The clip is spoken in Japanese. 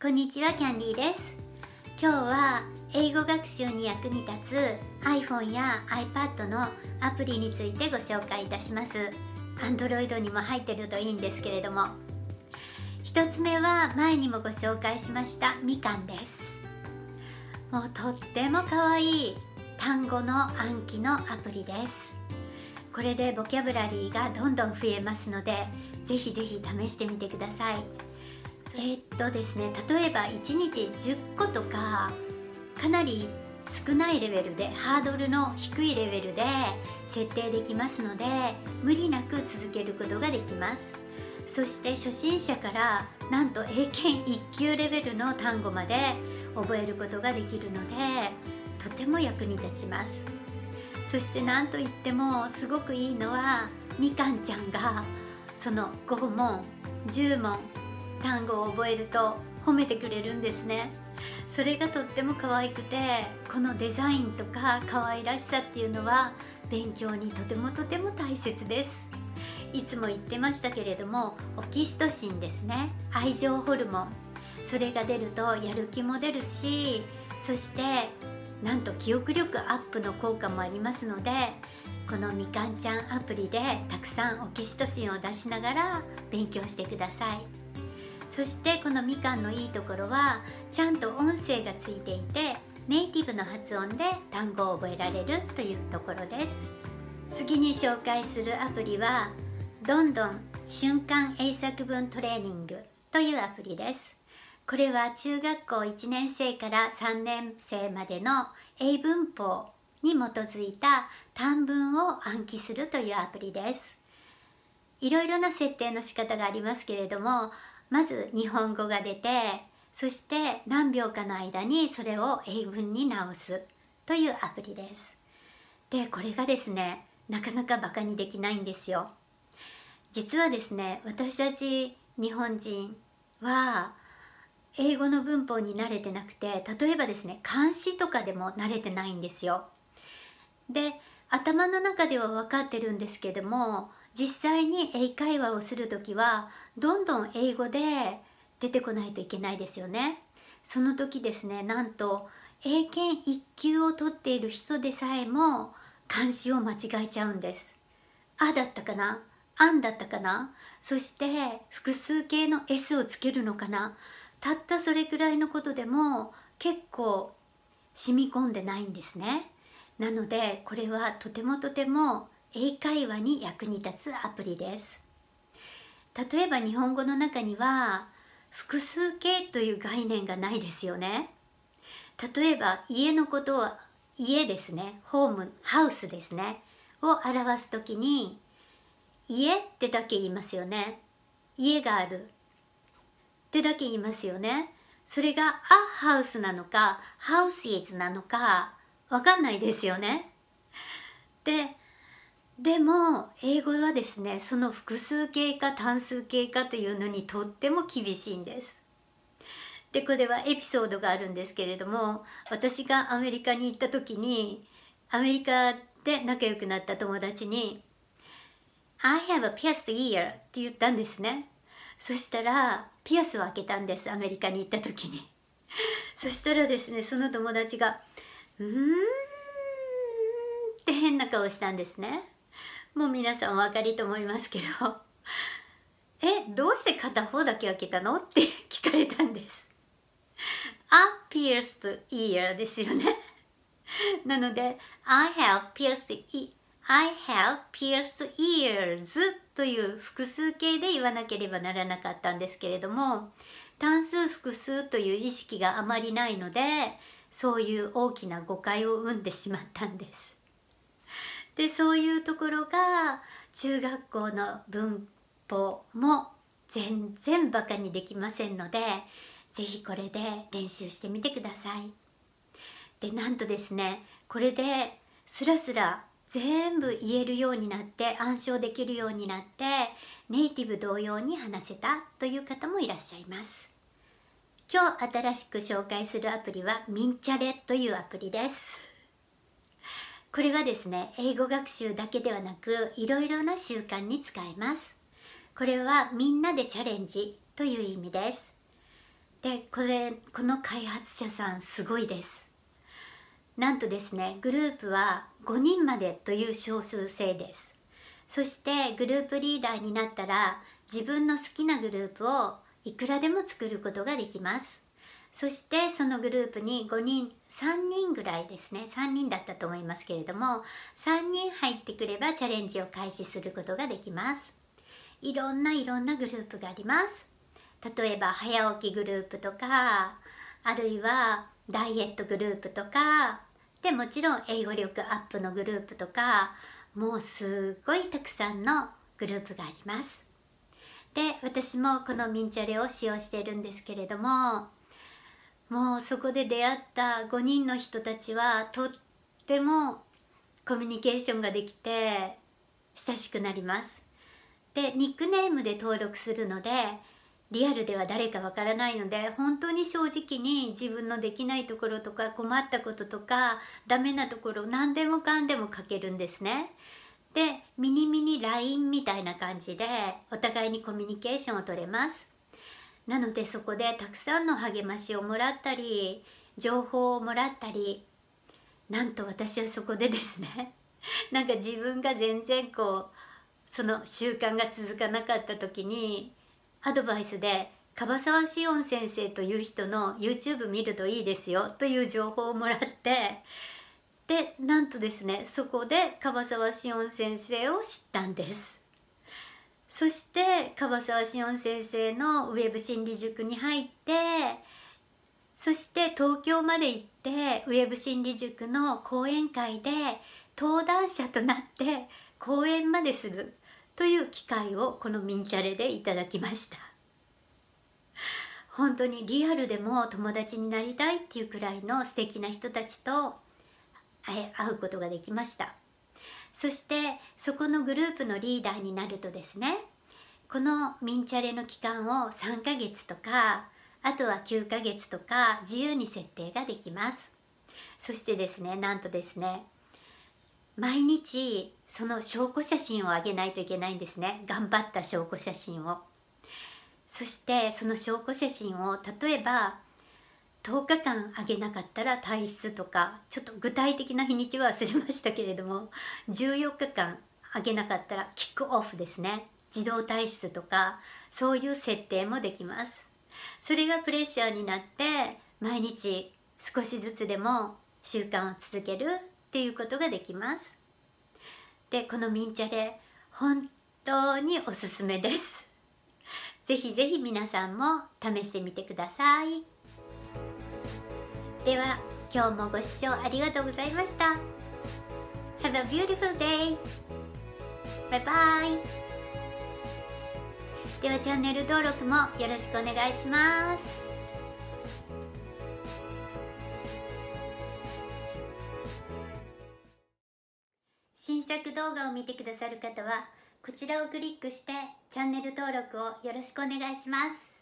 こんにちはキャンディーです。今日は英語学習に役に立つ iPhone や iPad のアプリについてご紹介いたします。Android にも入ってるといいんですけれども。1つ目は前にもご紹介しましたみかんです。もうとっても可愛い単語の暗記のアプリです。これでボキャブラリーがどんどん増えますのでぜひぜひ試してみてください。えー、っとですね例えば1日10個とかかなり少ないレベルでハードルの低いレベルで設定できますので無理なく続けることができます。そして初心者からなんと英検1級レベルの単語まで覚えることができるのでとても役に立ちます。そして何といってもすごくいいのはみかんちゃんがその5問10問単語を覚えると褒めてくれるんですね。それがとっても可愛くてこのデザインとか可愛らしさっていうのは勉強にとてもとても大切です。いつも言ってましたけれどもオキシトシンですね。愛情ホルモン。それが出るとやる気も出るしそしてなんと記憶力アップの効果もありますのでこのみかんちゃんアプリでたくさんオキシトシンを出しながら勉強してください。そしてこのみかんのいいところはちゃんと音声がついていてネイティブの発音で単語を覚えられるというところです。次に紹介するアプリはどんどん瞬間英作文トレーニングというアプリです。これは中学校1年生から3年生までの英文法に基づいた短文を暗記するというアプリです。いろいろな設定の仕方がありますけれどもまず日本語が出てそして何秒かの間にそれを英文に直すというアプリです。でこれがですねなかなかバカにできないんですよ。実はですね私たち日本人は英語の文法に慣れてなくて例えばですね漢詩とかでも慣れてないんですよ。で頭の中では分かってるんですけども実際に英会話をする時はどんどん英語で出てこないといけないですよね。その時ですねなんと英検1級を取っている人でさえも漢詩を間違えちゃうんです。あだったかな？あんだったかな？そして複数形の S をつけるのかな？たったそれくらいのことでも結構染み込んでないんですね。なのでこれはとてもとても英会話に役に立つアプリです。例えば日本語の中には複数形という概念がないですよね。例えば家のことは家ですね。ホームハウスですね。を表す時に家ってだけ言いますよね。家がある。ってだけ言いますよね。それが a house なのか houses なのかわかんないですよね。ででも英語はですねその複数形か単数形かというのにとっても厳しいんです。でこれはエピソードがあるんですけれども私がアメリカに行った時にアメリカで仲良くなった友達に「I have a pierced ear」って言ったんですね。そしたらピアスを開けたんですアメリカに行った時に。そしたらですねその友達が「うーん」って変な顔したんですね。もう皆さんお分かりと思いますけど。えどうして片方だけ開けたの？って 聞かれたんです。A pierced ear ですよね。なので I have pierced e I have pierced ears という複数形で言わなければならなかったんですけれども単数複数という意識があまりないのでそういう大きな誤解を生んでしまったんです。でそういうところが中学校の文法も全然バカにできませんので是非これで練習してみてください。でなんとですねこれでスラスラ全部言えるようになって暗唱できるようになってネイティブ同様に話せたという方もいらっしゃいます。今日新しく紹介するアプリはミンチャレというアプリです。これはですね英語学習だけではなくいろいろな習慣に使えます。これはみんなでチャレンジという意味です。でこれこの開発者さんすごいです。なんとですねグループは5人までという少数制です。そしてグループリーダーになったら自分の好きなグループをいくらでも作ることができます。そしてそのグループに5人3人ぐらいですね。3人だったと思いますけれども3人入ってくればチャレンジを開始することができます。いろんないろんなグループがあります。例えば早起きグループとかあるいはダイエットグループとかでもちろん英語力アップのグループとかもうすっごいたくさんのグループがあります。で私もこのミンチャレを使用しているんですけれどももうそこで出会った5人の人たちはとってもコミュニケーションができて親しくなりますでニックネームで登録するのでリアルでは誰かわからないので本当に正直に自分のできないところとか困ったこととかダメなところ何でもかんでも書けるんですね。でミニミニ LINE みたいな感じでお互いにコミュニケーションを取れます。なのでそこでたくさんの励ましをもらったり情報をもらったりなんと私はそこでですね なんか自分が全然こうその習慣が続かなかった時にアドバイスで樺沢志音先生という人の YouTube 見るといいですよという情報をもらってでなんとですねそこで樺沢志音先生を知ったんです。そして樺沢志音先生のウェブ心理塾に入ってそして東京まで行ってウェブ心理塾の講演会で登壇者となって講演までするという機会をこのミンチャレでいただきました。本当にリアルでも友達になりたいっていうくらいの素敵な人たちと会うことができました。そしてそこのグループのリーダーになるとですねこのミンチャレの期間を3ヶ月とかあとは9ヶ月とか自由に設定ができます。そしてですねなんとですね毎日その証拠写真をあげないといけないんですね。頑張った証拠写真を。そしてその証拠写真を例えば10日間あげなかったら体質とかちょっと具体的な日にちは忘れましたけれども14日間あげなかったらキックオフですね。自動体質とかそういう設定もできます。それがプレッシャーになって毎日少しずつでも習慣を続けるっていうことができます。でこのミンチャレ本当におすすめです。ぜひぜひ皆さんも試してみてください。では今日もご視聴ありがとうございました。Have a beautiful day! バイバイではチャンネル登録もよろしくお願いします。新作動画を見てくださる方はこちらをクリックしてチャンネル登録をよろしくお願いします。